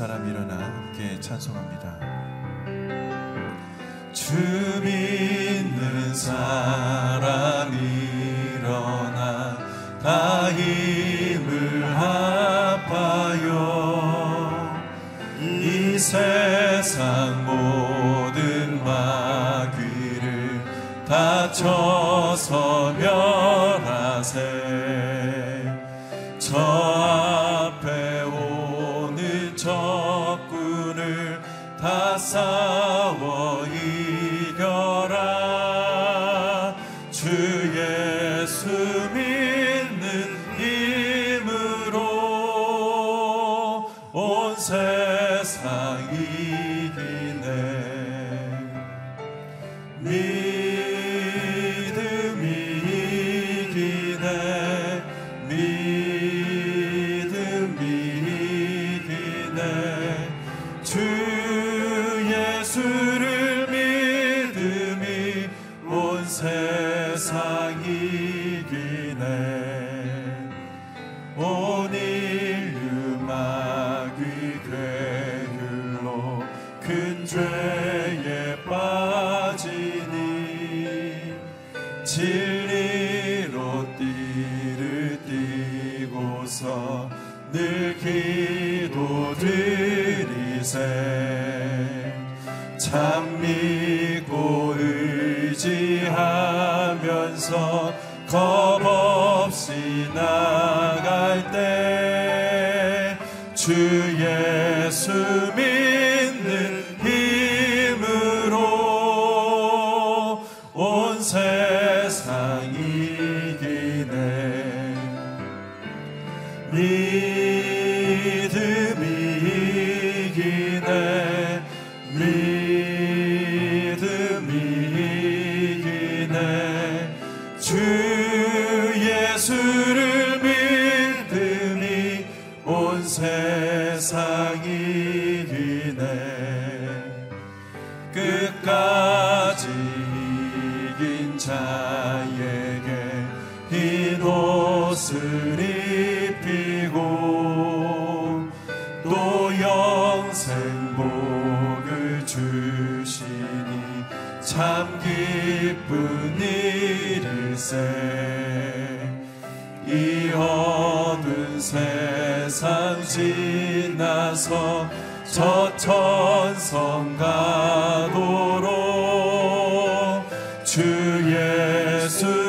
사람 일어나 함께 찬송합니다. 주 一滴。 주 예수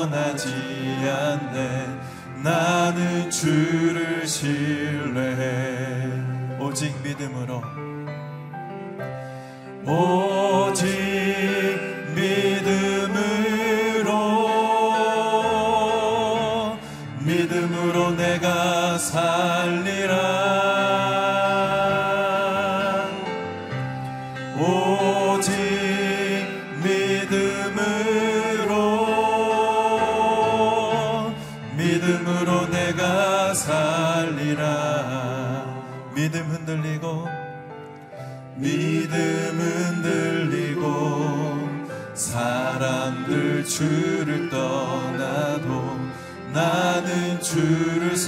떠나지 않네. 나는 주를 신뢰해. 오직 믿음으로. 오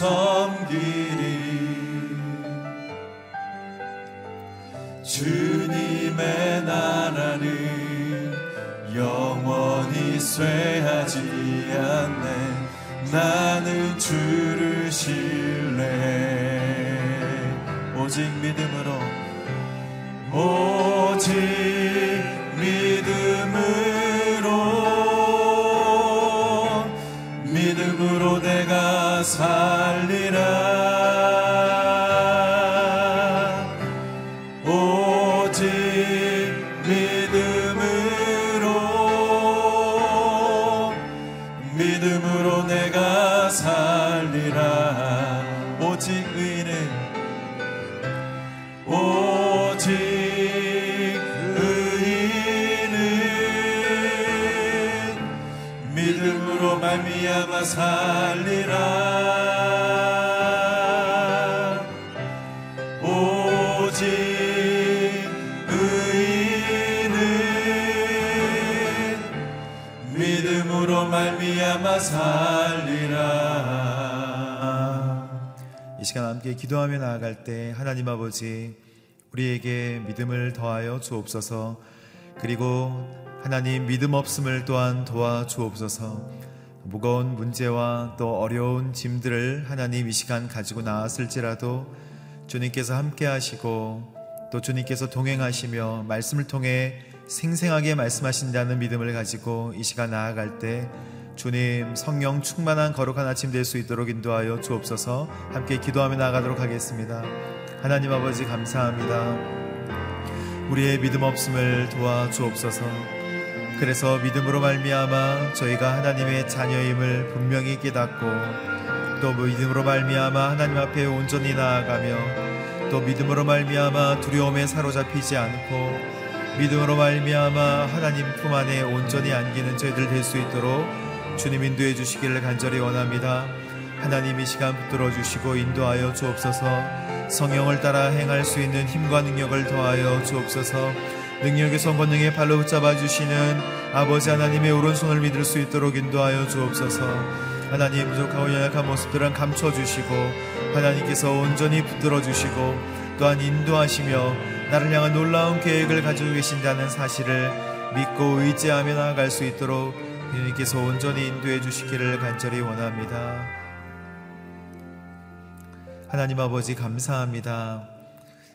섬기리 주님의 나라는 영원히 쇠하지 않네. 나는 주를 신뢰 오직 믿음으로 오직 살리라. 이 시간 함께 기도하며 나아갈 때 하나님 아버지 우리에게 믿음을 더하여 주옵소서. 그리고 하나님 믿음 없음을 또한 도와 주옵소서. 무거운 문제와 또 어려운 짐들을 하나님 이 시간 가지고 나왔을지라도 주님께서 함께 하시고 또 주님께서 동행하시며 말씀을 통해 생생하게 말씀하신다는 믿음을 가지고 이 시간 나아갈 때 주님 성령 충만한 거룩한 아침 될 수 있도록 인도하여 주옵소서 함께 기도하며 나아가도록 하겠습니다. 하나님 아버지 감사합니다. 우리의 믿음 없음을 도와 주옵소서. 그래서 믿음으로 말미암아 저희가 하나님의 자녀임을 분명히 깨닫고 또 믿음으로 말미암아 하나님 앞에 온전히 나아가며 또 믿음으로 말미암아 두려움에 사로잡히지 않고 믿음으로 말미암아 하나님 품 안에 온전히 안기는 저희들 될 수 있도록 주님 인도해 주시기를 간절히 원합니다. 하나님 이 시간 붙들어 주시고 인도하여 주옵소서. 성령을 따라 행할 수 있는 힘과 능력을 더하여 주옵소서. 능력의 선권능에 발로 붙잡아 주시는 아버지 하나님의 오른손을 믿을 수 있도록 인도하여 주옵소서. 하나님 부족하고 연약한 모습들은 감춰 주시고 하나님께서 온전히 붙들어 주시고 또한 인도하시며 나를 향한 놀라운 계획을 가지고 계신다는 사실을 믿고 의지하며 나아갈 수 있도록 주님께서 온전히 인도해 주시기를 간절히 원합니다. 하나님 아버지 감사합니다.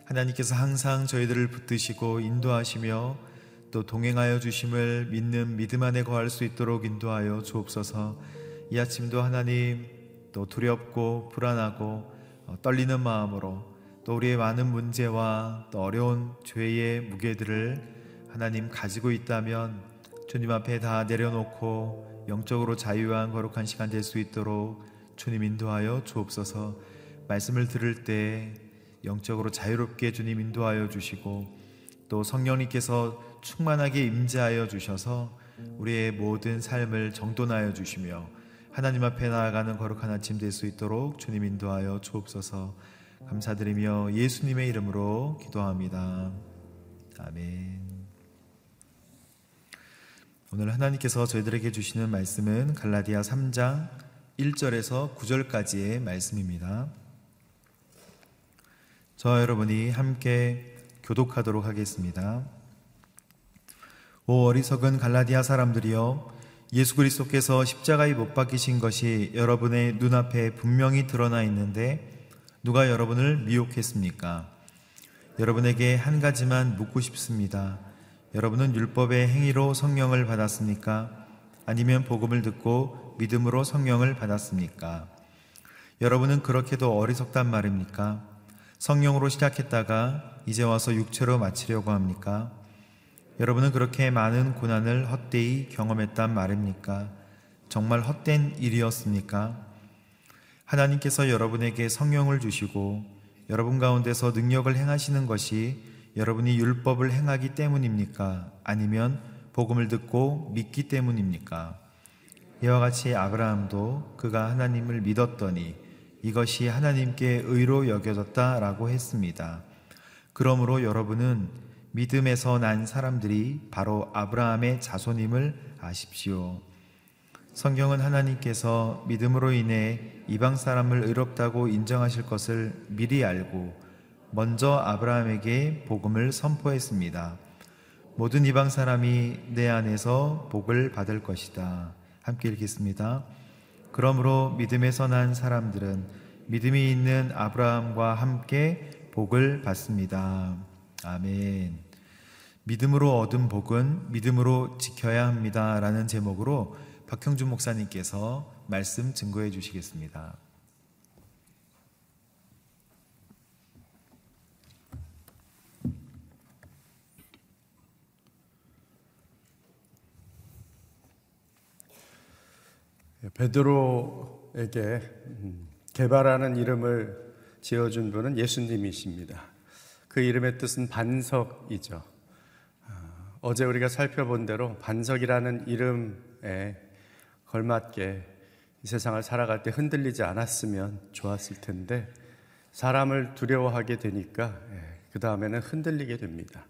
하나님께서 항상 저희들을 붙드시고 인도하시며 또 동행하여 주심을 믿는 믿음 안에 거할 수 있도록 인도하여 주옵소서. 이 아침도 하나님 또 두렵고 불안하고 어, 떨리는 마음으로 또 우리의 많은 문제와 또 어려운 죄의 무게들을 하나님 가지고 있다면 주님 앞에 다 내려놓고 영적으로 자유한 거룩한 시간 될 수 있도록 주님 인도하여 주옵소서. 말씀을 들을 때 영적으로 자유롭게 주님 인도하여 주시고 또 성령님께서 충만하게 임재하여 주셔서 우리의 모든 삶을 정돈하여 주시며 하나님 앞에 나아가는 거룩한 아침 될 수 있도록 주님 인도하여 주옵소서 감사드리며 예수님의 이름으로 기도합니다. 아멘. 오늘 하나님께서 저희들에게 주시는 말씀은 갈라디아 3장 1절에서 9절까지의 말씀입니다. 저 여러분이 함께 교독하도록 하겠습니다. 오 어리석은 갈라디아 사람들이여 예수 그리스도께서 십자가에 못 박히신 것이 여러분의 눈앞에 분명히 드러나 있는데 누가 여러분을 미혹했습니까? 여러분에게 한 가지만 묻고 싶습니다. 여러분은 율법의 행위로 성령을 받았습니까? 아니면 복음을 듣고 믿음으로 성령을 받았습니까? 여러분은 그렇게도 어리석단 말입니까? 성령으로 시작했다가 이제 와서 육체로 마치려고 합니까? 여러분은 그렇게 많은 고난을 헛되이 경험했단 말입니까? 정말 헛된 일이었습니까? 하나님께서 여러분에게 성령을 주시고 여러분 가운데서 능력을 행하시는 것이 여러분이 율법을 행하기 때문입니까? 아니면 복음을 듣고 믿기 때문입니까? 이와 같이 아브라함도 그가 하나님을 믿었더니 이것이 하나님께 의로 여겨졌다라고 했습니다. 그러므로 여러분은 믿음에서 난 사람들이 바로 아브라함의 자손임을 아십시오. 성경은 하나님께서 믿음으로 인해 이방 사람을 의롭다고 인정하실 것을 미리 알고 먼저 아브라함에게 복음을 선포했습니다. 모든 이방 사람이 내 안에서 복을 받을 것이다. 함께 읽겠습니다. 그러므로 믿음에서 난 사람들은 믿음이 있는 아브라함과 함께 복을 받습니다. 아멘. 믿음으로 얻은 복은 믿음으로 지켜야 합니다. 라는 제목으로 박형준 목사님께서 말씀 증거해 주시겠습니다. 베드로에게 음, 개발하는 이름을 지어준 분은 예수님이십니다. 그 이름의 뜻은 반석이죠. 아, 어제 우리가 살펴본 대로 반석이라는 이름에 걸맞게 이 세상을 살아갈 때 흔들리지 않았으면 좋았을 텐데 사람을 두려워하게 되니까 예, 그 다음에는 흔들리게 됩니다.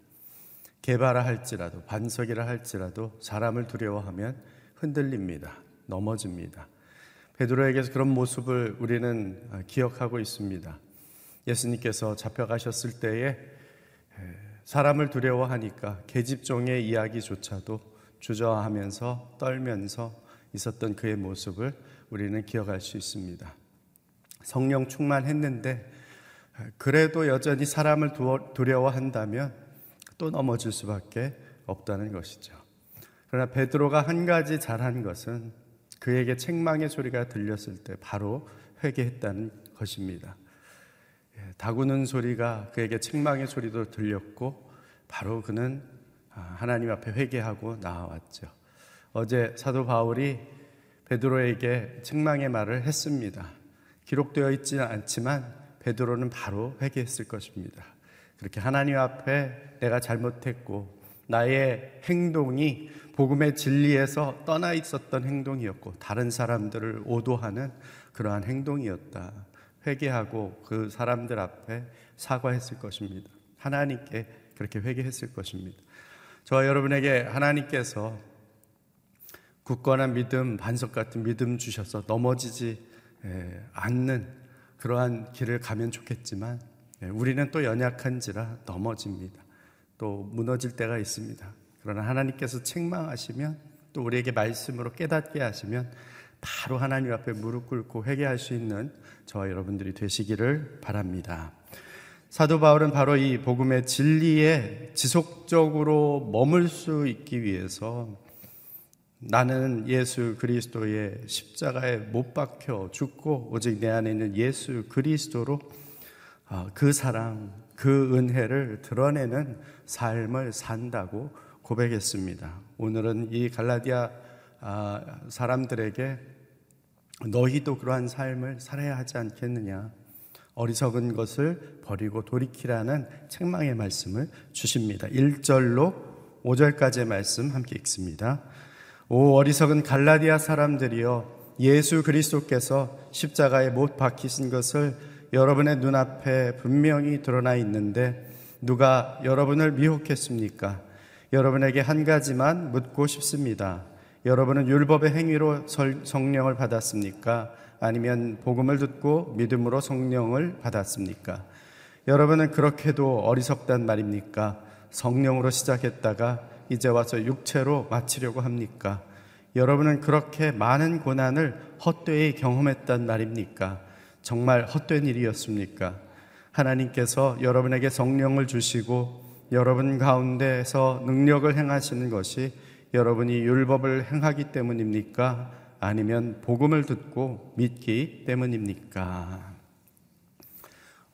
개발라 할지라도 반석이라 할지라도 사람을 두려워하면 흔들립니다. 넘어집니다. 베드로에게서 그런 모습을 우리는 아, 기억하고 있습니다. 예수님께서 잡혀가셨을 때에 사람을 두려워하니까 계집종의 이야기조차도 주저하면서 떨면서 있었던 그의 모습을 우리는 기억할 수 있습니다. 성령 충만했는데 그래도 여전히 사람을 두려워한다면 또 넘어질 수밖에 없다는 것이죠. 그러나 베드로가 한 가지 잘한 것은 그에게 책망의 소리가 들렸을 때 바로 회개했다는 것입니다. 예, 다구는 소리가 그에게 책망의 소리도 들렸고 바로 그는 아, 하나님 앞에 회개하고 나아왔죠. 어제 사도 바울이 베드로에게 책망의 말을 했습니다. 기록되어 있지는 않지만 베드로는 바로 회개했을 것입니다. 그렇게 하나님 앞에 내가 잘못했고 나의 행동이 복음의 진리에서 떠나 있었던 행동이었고 다른 사람들을 오도하는 그러한 행동이었다. 회개하고 그 사람들 앞에 사과했을 것입니다. 하나님께 그렇게 회개했을 것입니다. 저와 여러분에게 하나님께서 굳건한 믿음, 반석 같은 믿음 주셔서 넘어지지 않는 그러한 길을 가면 좋겠지만 우리는 또 연약한지라 넘어집니다. 또 무너질 때가 있습니다. 그러나 하나님께서 책망하시면 또 우리에게 말씀으로 깨닫게 하시면 바로 하나님 앞에 무릎 꿇고 회개할 수 있는 저와 여러분들이 되시기를 바랍니다. 사도 바울은 바로 이 복음의 진리에 지속적으로 머물 수 있기 위해서 나는 예수 그리스도의 십자가에 못 박혀 죽고 오직 내 안에 있는 예수 그리스도로 아, 그 사랑, 그 은혜를 드러내는 삶을 산다고 고백했습니다. 오늘은 이 갈라디아 아, 사람들에게 너희도 그러한 삶을 살아야 하지 않겠느냐. 어리석은 것을 버리고 돌이키라는 책망의 말씀을 주십니다. 1절로 5절까지의 말씀 함께 읽습니다. 오 어리석은 갈라디아 사람들이여 예수 그리스도께서 십자가에 못 박히신 것을 여러분의 눈앞에 분명히 드러나 있는데 누가 여러분을 미혹했습니까? 여러분에게 한 가지만 묻고 싶습니다. 여러분은 율법의 행위로 성령을 받았습니까? 아니면 복음을 듣고 믿음으로 성령을 받았습니까? 여러분은 그렇게도 어리석단 말입니까? 성령으로 시작했다가 이제 와서 육체로 마치려고 합니까? 여러분은 그렇게 많은 고난을 헛되이 경험했단 말입니까? 정말 헛된 일이었습니까? 하나님께서 여러분에게 성령을 주시고 여러분 가운데서 능력을 행하시는 것이 여러분이 율법을 행하기 때문입니까? 아니면 복음을 듣고 믿기 때문입니까?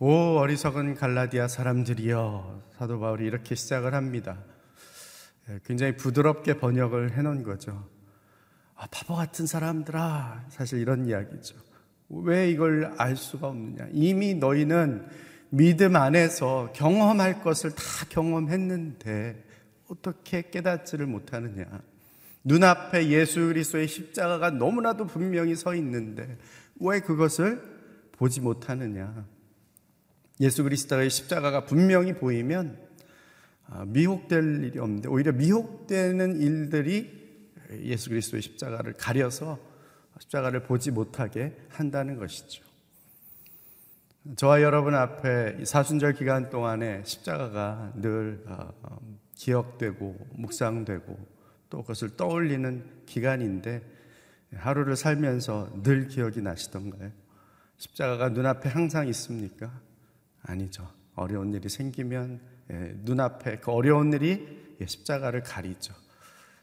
오 어리석은 갈라디아 사람들이여 사도 바울이 이렇게 시작을 합니다. 예, 굉장히 부드럽게 번역을 해놓은 거죠. 아, 바보 같은 사람들아 사실 이런 이야기죠. 왜 이걸 알 수가 없느냐? 이미 너희는 믿음 안에서 경험할 것을 다 경험했는데 어떻게 깨닫지를 못하느냐? 눈앞에 예수 그리스도의 십자가가 너무나도 분명히 서 있는데 왜 그것을 보지 못하느냐? 예수 그리스도의 십자가가 분명히 보이면 아, 미혹될 일이 없는데 오히려 미혹되는 일들이 예수 그리스도의 십자가를 가려서 십자가를 보지 못하게 한다는 것이죠. 저와 여러분 앞에 사순절 기간 동안에 십자가가 늘 어, 어, 기억되고 묵상되고 또 그것을 떠올리는 기간인데 하루를 살면서 늘 기억이 나시던가요? 십자가가 눈앞에 항상 있습니까? 아니죠. 어려운 일이 생기면 예, 눈앞에 그 어려운 일이 예, 십자가를 가리죠.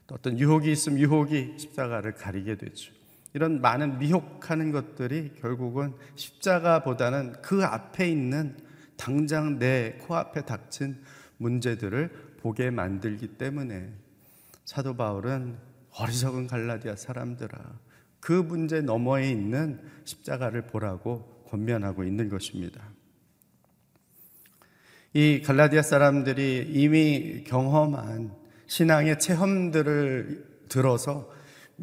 또 어떤 유혹이 있으면 유혹이 십자가를 가리게 되죠. 이런 많은 미혹하는 것들이 결국은 십자가보다는 그 앞에 있는 당장 내 코앞에 닥친 문제들을 보게 만들기 때문에 사도 바울은 어리석은 갈라디아 사람들아 그 문제 너머에 있는 십자가를 보라고 권면하고 있는 것입니다. 이 갈라디아 사람들이 이미 경험한 신앙의 체험들을 들어서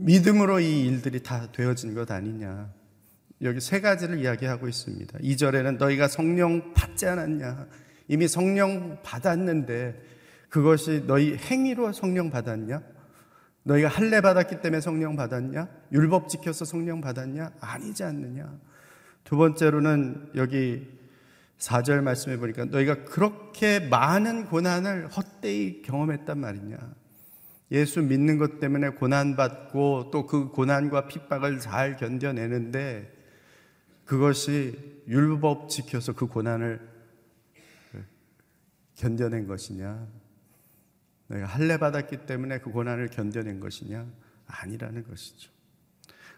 믿음으로 이 일들이 다 되어진 것 아니냐. 여기 세 가지를 이야기하고 있습니다. 2절에는 너희가 성령 받지 않았냐. 이미 성령 받았는데 그것이 너희 행위로 성령 받았냐? 너희가 할례 받았기 때문에 성령 받았냐? 율법 지켜서 성령 받았냐? 아니지 않느냐? 두 번째로는 여기 4절 말씀해 보니까 너희가 그렇게 많은 고난을 헛되이 경험했단 말이냐. 예수 믿는 것 때문에 고난받고 또 그 고난과 핍박을 잘 견뎌내는데 그것이 율법 지켜서 그 고난을 견뎌낸 것이냐. 너희가 할례 받았기 때문에 그 고난을 견뎌낸 것이냐? 아니라는 것이죠.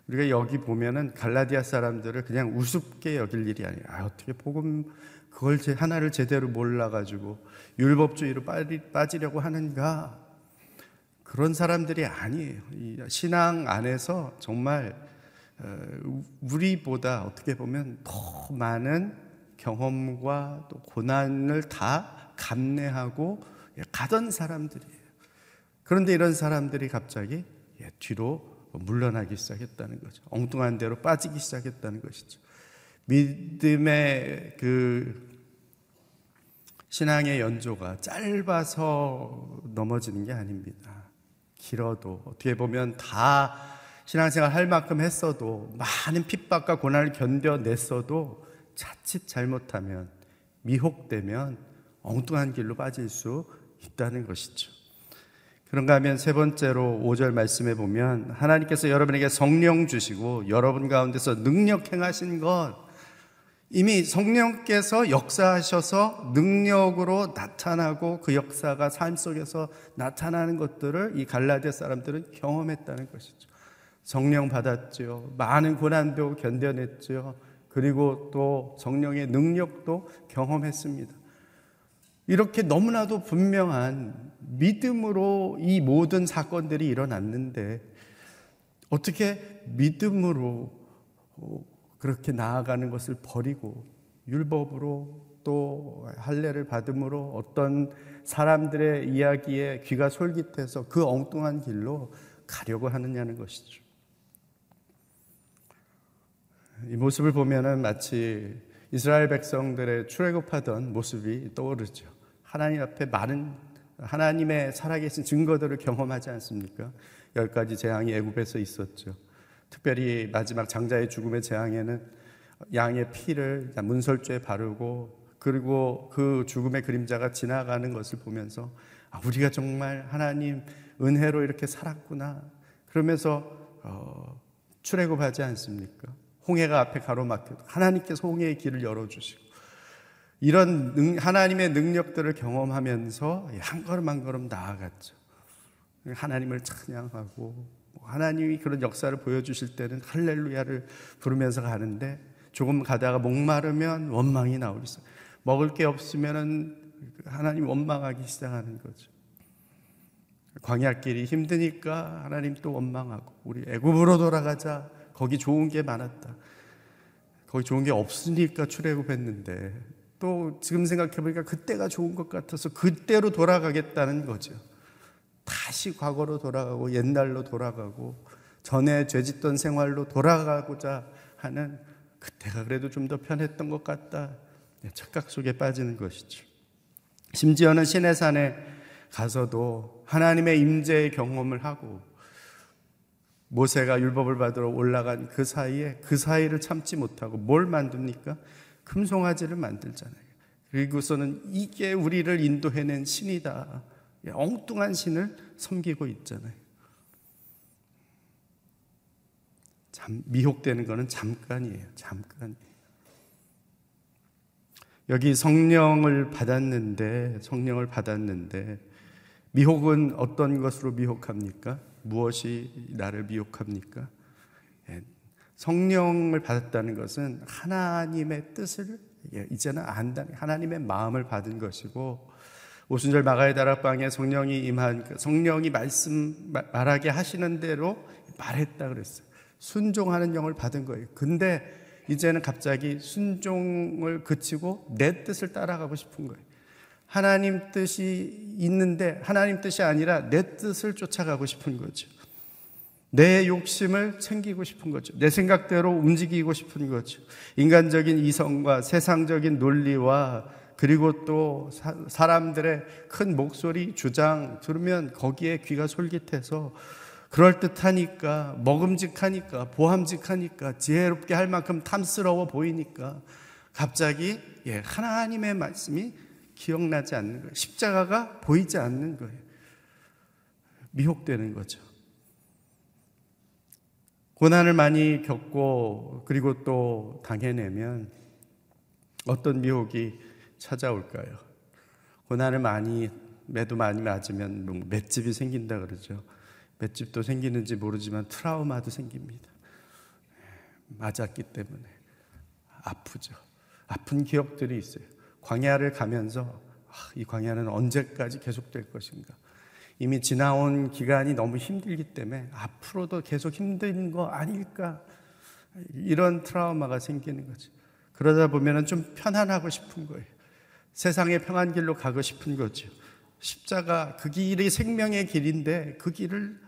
우리가 여기 보면은 갈라디아 사람들을 그냥 우습게 여길 일이 아니에요. 아, 어떻게 복음 그걸 제 하나를 제대로 몰라 가지고 율법주의로 빠지려고 하는가? 그런 사람들이 아니에요. 신앙 안에서 정말 어, 우리보다 어떻게 보면 더 많은 경험과 또 고난을 다 감내하고 가던 사람들이에요. 그런데 이런 사람들이 갑자기 뒤로 물러나기 시작했다는 거죠. 엉뚱한 대로 빠지기 시작했다는 것이죠. 믿음의 그 신앙의 연조가 짧아서 넘어지는 게 아닙니다. 길어도 어떻게 보면 다 신앙생활 할 만큼 했어도 많은 핍박과 고난을 견뎌냈어도 자칫 잘못하면 미혹되면 엉뚱한 길로 빠질 수 있다는 것이죠. 그런가 하면 세 번째로 5절 말씀에 보면 하나님께서 여러분에게 성령 주시고 여러분 가운데서 능력 행하신 것 이미 성령께서 역사하셔서 능력으로 나타나고 그 역사가 삶 속에서 나타나는 것들을 이 갈라디아 사람들은 경험했다는 것이죠. 성령 받았죠. 많은 고난도 견뎌냈죠. 그리고 또 성령의 능력도 경험했습니다. 이렇게 너무나도 분명한 믿음으로 이 모든 사건들이 일어났는데 어떻게 믿음으로 그렇게 나아가는 것을 버리고 율법으로 또 할례를 받음으로 어떤 사람들의 이야기에 귀가 솔깃해서 그 엉뚱한 길로 가려고 하느냐는 것이죠. 이 모습을 보면은 마치 이스라엘 백성들의 출애굽하던 모습이 떠오르죠. 하나님 앞에 많은 하나님의 살아계신 증거들을 경험하지 않습니까? 열 가지 재앙이 애굽에서 있었죠. 특별히 마지막 장자의 죽음의 재앙에는 양의 피를 문설주에 바르고 그리고 그 죽음의 그림자가 지나가는 것을 보면서 아, 우리가 정말 하나님 은혜로 이렇게 살았구나. 그러면서 어, 출애굽하지 않습니까? 홍해가 앞에 가로막혀 하나님께서 홍해의 길을 열어주시고 이런 능, 하나님의 능력들을 경험하면서 한 걸음 한 걸음 나아갔죠. 하나님을 찬양하고 하나님이 그런 역사를 보여주실 때는 할렐루야를 부르면서 가는데 조금 가다가 목마르면 원망이 나오기 시작. 먹을 게 없으면은 하나님 원망하기 시작하는 거죠. 광야길이 힘드니까 하나님 또 원망하고 우리 애굽으로 돌아가자. 거기 좋은 게 많았다. 거기 좋은 게 없으니까 출애굽했는데 또 지금 생각해 보니까 그때가 좋은 것 같아서 그때로 돌아가겠다는 거죠. 다시 과거로 돌아가고 옛날로 돌아가고 전에 죄짓던 생활로 돌아가고자 하는 그때가 그래도 좀 더 편했던 것 같다. 네, 착각 속에 빠지는 것이죠. 심지어는 시내산에 가서도 하나님의 임재의 경험을 하고 모세가 율법을 받으러 올라간 그 사이에 그 사이를 참지 못하고 뭘 만듭니까? 금송아지를 만들잖아요. 그리고서는 이게 우리를 인도해낸 신이다. 엉뚱한 신을 섬기고 있잖아요. 잠, 미혹되는 것은 잠깐이에요. 잠깐. 여기 성령을 받았는데, 성령을 받았는데, 미혹은 어떤 것으로 미혹합니까? 무엇이 나를 미혹합니까? 예, 성령을 받았다는 것은 하나님의 뜻을 예, 이제는 안다는 하나님의 마음을 받은 것이고 오순절 마가의 다락방에 성령이 임한 그 성령이 말씀 말하게 하시는 대로 말했다 그랬어요. 순종하는 영을 받은 거예요. 근데 이제는 갑자기 순종을 그치고 내 뜻을 따라가고 싶은 거예요. 하나님 뜻이 있는데 하나님 뜻이 아니라 내 뜻을 쫓아가고 싶은 거죠. 내 욕심을 챙기고 싶은 거죠. 내 생각대로 움직이고 싶은 거죠. 인간적인 이성과 세상적인 논리와 그리고 또 사, 람들의 큰 목소리, 주장 들으면 거기에 귀가 솔깃해서 그럴듯하니까, 먹음직하니까, 보함직하니까, 지혜롭게 할 만큼 탐스러워 보이니까 갑자기 예, 하나님의 말씀이 기억나지 않는 거예요. 십자가가 보이지 않는 거예요. 미혹되는 거죠. 고난을 많이 겪고 그리고 또 당해내면 어떤 미혹이 찾아올까요? 고난을 많이 매도 많이 맞으면 뭐 맷집이 생긴다 그러죠. 맷집도 생기는지 모르지만 트라우마도 생깁니다. 맞았기 때문에 아프죠. 아픈 기억들이 있어요. 광야를 가면서 아, 이 광야는 언제까지 계속될 것인가? 이미 지나온 기간이 너무 힘들기 때문에 앞으로도 계속 힘든 거 아닐까? 이런 트라우마가 생기는 거죠. 그러다 보면 좀 편안하고 싶은 거예요. 세상의 평안 길로 가고 싶은 거죠. 십자가 그 길이 생명의 길인데 그 길을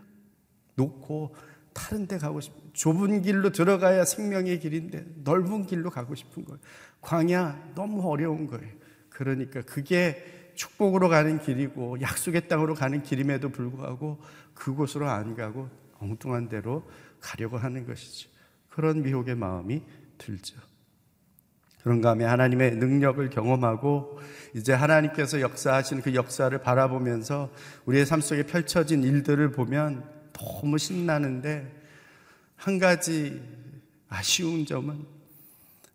놓고 다른 데 가고 싶 좁은 길로 들어가야 생명의 길인데 넓은 길로 가고 싶은 거예요. 광야 너무 어려운 거예요. 그러니까 그게 축복으로 가는 길이고 약속의 땅으로 가는 길임에도 불구하고 그곳으로 안 가고 엉뚱한 데로 가려고 하는 것이죠. 그런 미혹의 마음이 들죠. 그런가 하면 하나님의 능력을 경험하고 이제 하나님께서 역사하시는 그 역사를 바라보면서 우리의 삶 속에 펼쳐진 일들을 보면 너무 신나는데 한 가지 아쉬운 점은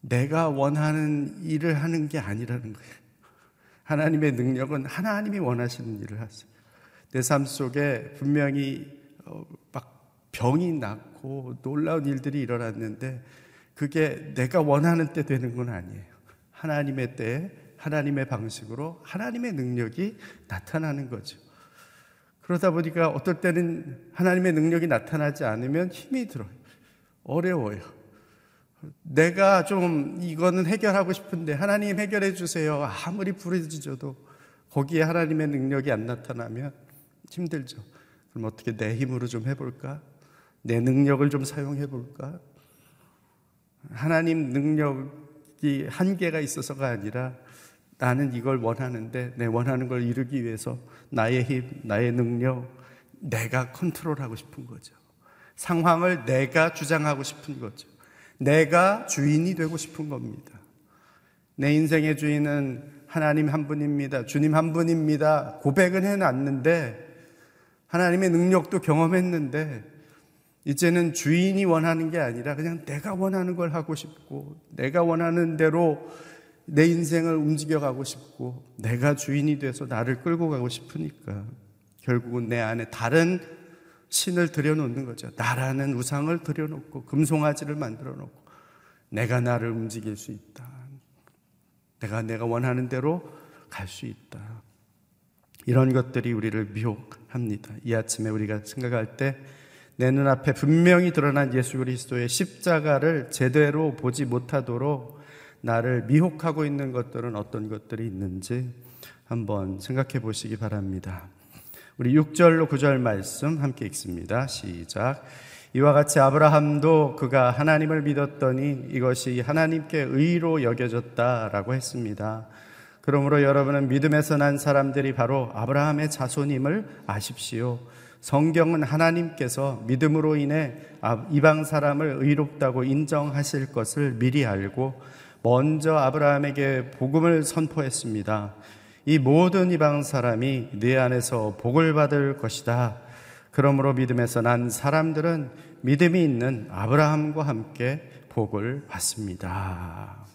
내가 원하는 일을 하는 게 아니라는 거예요. 하나님의 능력은 하나님이 원하시는 일을 하세요. 내 삶 속에 분명히 어, 막 병이 났고 놀라운 일들이 일어났는데 그게 내가 원하는 때 되는 건 아니에요. 하나님의 때, 하나님의 방식으로 하나님의 능력이 나타나는 거죠. 그러다 보니까 어떨 때는 하나님의 능력이 나타나지 않으면 힘이 들어요. 어려워요. 내가 좀 이거는 해결하고 싶은데 하나님 해결해 주세요. 아무리 부르짖어도 거기에 하나님의 능력이 안 나타나면 힘들죠. 그럼 어떻게 내 힘으로 좀 해볼까? 내 능력을 좀 사용해 볼까? 하나님 능력이 한계가 있어서가 아니라 나는 이걸 원하는데 내 원하는 걸 이루기 위해서 나의 힘, 나의 능력, 내가 컨트롤하고 싶은 거죠. 상황을 내가 주장하고 싶은 거죠. 내가 주인이 되고 싶은 겁니다. 내 인생의 주인은 하나님 한 분입니다. 주님 한 분입니다. 고백은 해놨는데, 하나님의 능력도 경험했는데, 이제는 주인이 원하는 게 아니라 그냥 내가 원하는 걸 하고 싶고, 내가 원하는 대로 내 인생을 움직여 가고 싶고, 내가 주인이 돼서 나를 끌고 가고 싶으니까, 결국은 내 안에 다른 신을 들여놓는 거죠. 나라는 우상을 들여놓고 금송아지를 만들어 놓고 내가 나를 움직일 수 있다. 내가 내가 원하는 대로 갈 수 있다. 이런 것들이 우리를 미혹합니다. 이 아침에 우리가 생각할 때 내 눈앞에 분명히 드러난 예수 그리스도의 십자가를 제대로 보지 못하도록 나를 미혹하고 있는 것들은 어떤 것들이 있는지 한번 생각해 보시기 바랍니다. 우리 6절로 9절 말씀 함께 읽습니다. 시작. 이와 같이 아브라함도 그가 하나님을 믿었더니 이것이 하나님께 의로 여겨졌다라고 했습니다. 그러므로 여러분은 믿음에서 난 사람들이 바로 아브라함의 자손임을 아십시오. 성경은 하나님께서 믿음으로 인해 이방 사람을 의롭다고 인정하실 것을 미리 알고 먼저 아브라함에게 복음을 선포했습니다. 이 모든 이방 사람이 네 안에서 복을 받을 것이다. 그러므로 믿음에서 난 사람들은 믿음이 있는 아브라함과 함께 복을 받습니다.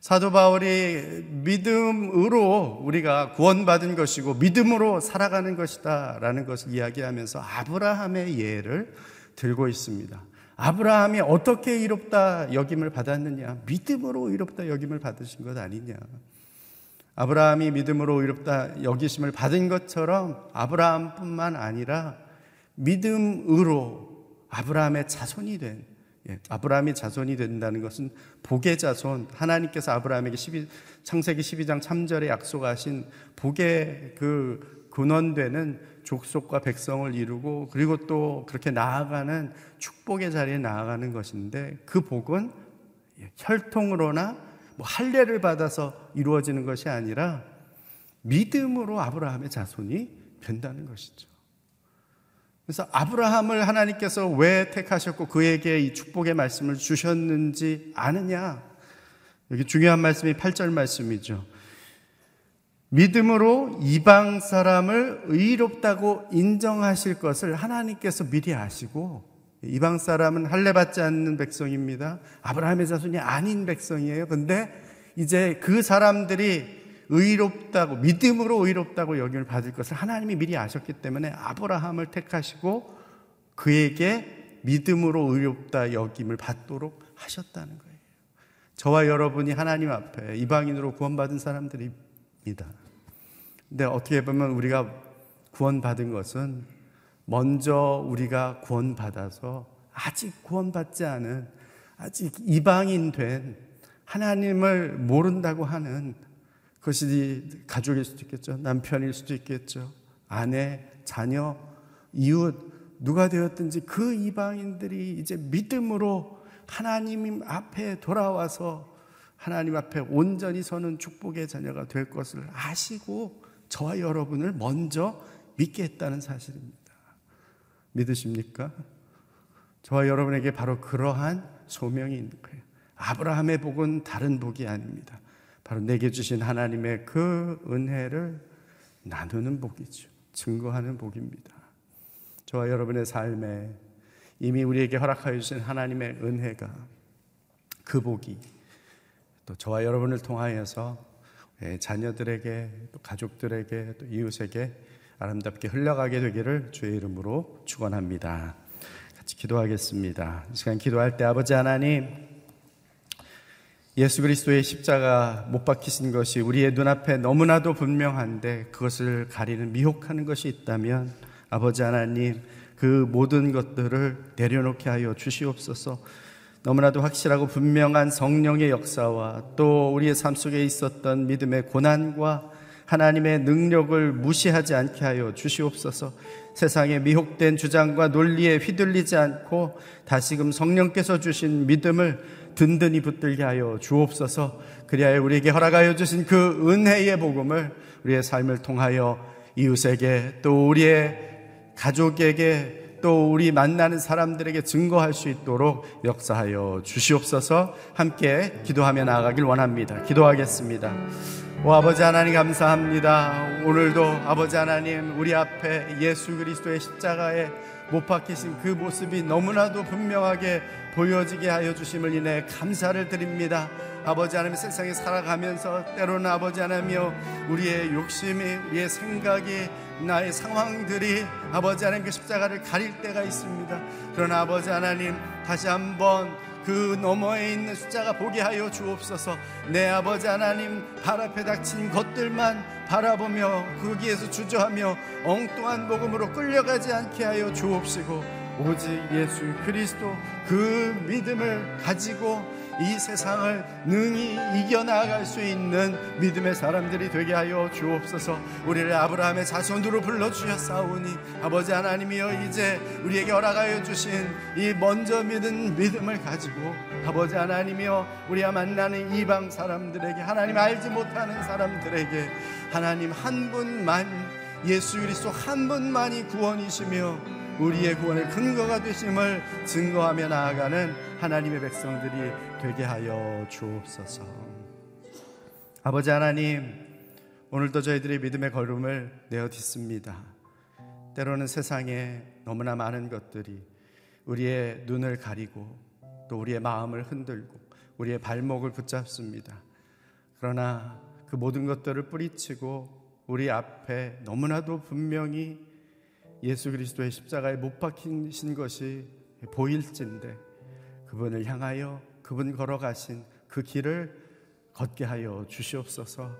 사도 바울이 믿음으로 우리가 구원받은 것이고 믿음으로 살아가는 것이다 라는 것을 이야기하면서 아브라함의 예를 들고 있습니다. 아브라함이 어떻게 의롭다 여김을 받았느냐? 믿음으로 의롭다 여김을 받으신 것 아니냐? 아브라함이 믿음으로 의롭다 여기심을 받은 것처럼 아브라함뿐만 아니라 믿음으로 아브라함의 자손이 된 예, 아브라함이 자손이 된다는 것은 복의 자손 하나님께서 아브라함에게 12, 창세기 12장 3절에 약속하신 복의 그 근원되는 족속과 백성을 이루고 그리고 또 그렇게 나아가는 축복의 자리에 나아가는 것인데 그 복은 예, 혈통으로나 뭐 할례를 받아서 이루어지는 것이 아니라 믿음으로 아브라함의 자손이 된다는 것이죠. 그래서 아브라함을 하나님께서 왜 택하셨고 그에게 이 축복의 말씀을 주셨는지 아느냐? 여기 중요한 말씀이 8절 말씀이죠. 믿음으로 이방 사람을 의롭다고 인정하실 것을 하나님께서 미리 아시고 이방 사람은 할례 받지 않는 백성입니다. 아브라함의 자손이 아닌 백성이에요. 근데 이제 그 사람들이 의롭다고 믿음으로 의롭다고 여김을 받을 것을 하나님이 미리 아셨기 때문에 아브라함을 택하시고 그에게 믿음으로 의롭다 여김을 받도록 하셨다는 거예요. 저와 여러분이 하나님 앞에 이방인으로 구원받은 사람들입니다. 근데 어떻게 보면 우리가 구원받은 것은 먼저 우리가 구원받아서 아직 구원받지 않은 아직 이방인 된 하나님을 모른다고 하는 그것이 가족일 수도 있겠죠. 남편일 수도 있겠죠. 아내, 자녀, 이웃, 누가 되었든지 그 이방인들이 이제 믿음으로 하나님 앞에 돌아와서 하나님 앞에 온전히 서는 축복의 자녀가 될 것을 아시고 저와 여러분을 먼저 믿게 했다는 사실입니다. 믿으십니까? 저와 여러분에게 바로 그러한 소명이 있는 거예요. 아브라함의 복은 다른 복이 아닙니다. 바로 내게 주신 하나님의 그 은혜를 나누는 복이죠. 증거하는 복입니다. 저와 여러분의 삶에 이미 우리에게 허락하여 주신 하나님의 은혜가 그 복이 또 저와 여러분을 통하여서 자녀들에게 또 가족들에게 또 이웃에게 아름답게 흘러가게 되기를 주의 이름으로 축원합니다. 같이 기도하겠습니다. 이 시간 기도할 때 아버지 하나님 예수 그리스도의 십자가 못 박히신 것이 우리의 눈앞에 너무나도 분명한데 그것을 가리는 미혹하는 것이 있다면 아버지 하나님 그 모든 것들을 내려놓게 하여 주시옵소서. 너무나도 확실하고 분명한 성령의 역사와 또 우리의 삶 속에 있었던 믿음의 고난과 하나님의 능력을 무시하지 않게 하여 주시옵소서. 세상의 미혹된 주장과 논리에 휘둘리지 않고 다시금 성령께서 주신 믿음을 든든히 붙들게 하여 주옵소서. 그리하여 우리에게 허락하여 주신 그 은혜의 복음을 우리의 삶을 통하여 이웃에게 또 우리의 가족에게 또 우리 만나는 사람들에게 증거할 수 있도록 역사하여 주시옵소서 함께 기도하며 나아가길 원합니다. 기도하겠습니다. 오 아버지 하나님 감사합니다. 오늘도 아버지 하나님 우리 앞에 예수 그리스도의 십자가에 못 박히신 그 모습이 너무나도 분명하게 보여지게 하여 주심을 인해 감사를 드립니다. 아버지 하나님 세상에 살아가면서 때로는 아버지 하나님여 우리의 욕심이 우리의 생각이 나의 상황들이 아버지 하나님 그 십자가를 가릴 때가 있습니다. 그러나 아버지 하나님 다시 한번 그 너머에 있는 숫자가 보게 하여 주옵소서 내 아버지 하나님 발 앞에 닥친 것들만 바라보며 거기에서 주저하며 엉뚱한 복음으로 끌려가지 않게 하여 주옵시고 오직 예수 그리스도 그 믿음을 가지고 이 세상을 능히 이겨나갈 수 있는 믿음의 사람들이 되게 하여 주옵소서. 우리를 아브라함의 자손으로 불러주셨사오니 아버지 하나님이여 이제 우리에게 허락하여 주신 이 먼저 믿은 믿음을 가지고 아버지 하나님이여 우리가 만나는 이방 사람들에게 하나님 알지 못하는 사람들에게 하나님 한 분만 예수 그리스도 한 분만이 구원이시며 우리의 구원의 근거가 되심을 증거하며 나아가는 하나님의 백성들이 되게 하여 주옵소서. 아버지 하나님, 오늘도 저희들의 믿음의 걸음을 내어 딛습니다. 때로는 세상에 너무나 많은 것들이 우리의 눈을 가리고 또 우리의 마음을 흔들고 우리의 발목을 붙잡습니다. 그러나 그 모든 것들을 뿌리치고 우리 앞에 너무나도 분명히 예수 그리스도의 십자가에 못 박히신 것이 보일진데 그분을 향하여 그분 걸어가신 그 길을 걷게 하여 주시옵소서.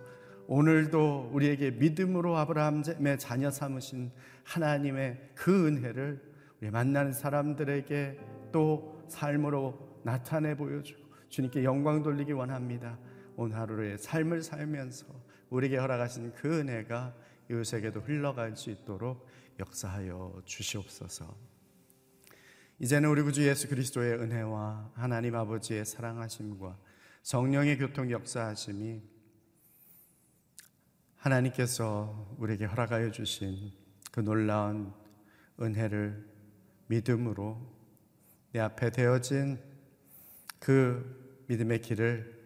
오늘도 우리에게 믿음으로 아브라함의 자녀 삼으신 하나님의 그 은혜를 우리 만나는 사람들에게 또 삶으로 나타내 보여주고 주님께 영광 돌리기 원합니다. 오늘 하루의 삶을 살면서 우리에게 허락하신 그 은혜가 이웃에게도 흘러갈 수 있도록 역사하여 주시옵소서. 이제는 우리 구주 예수 그리스도의 은혜와 하나님 아버지의 사랑하심과 성령의 교통 역사하심이 하나님께서 우리에게 허락하여 주신 그 놀라운 은혜를 믿음으로 내 앞에 되어진 그 믿음의 길을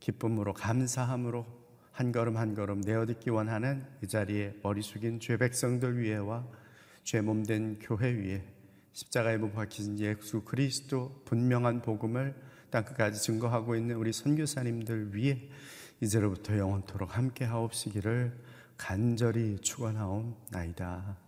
기쁨으로 감사함으로 한 걸음 한 걸음 내어듣기 원하는 이 자리에 머리 숙인 죄 백성들 위에와 죄 몸된 교회 위에 십자가에 못 박히신 예수 그리스도 분명한 복음을 땅끝까지 증거하고 있는 우리 선교사님들 위에 이제로부터 영원토록 함께 하옵시기를 간절히 축원하옵나이다.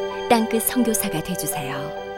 땅끝 선교사가 되주세요.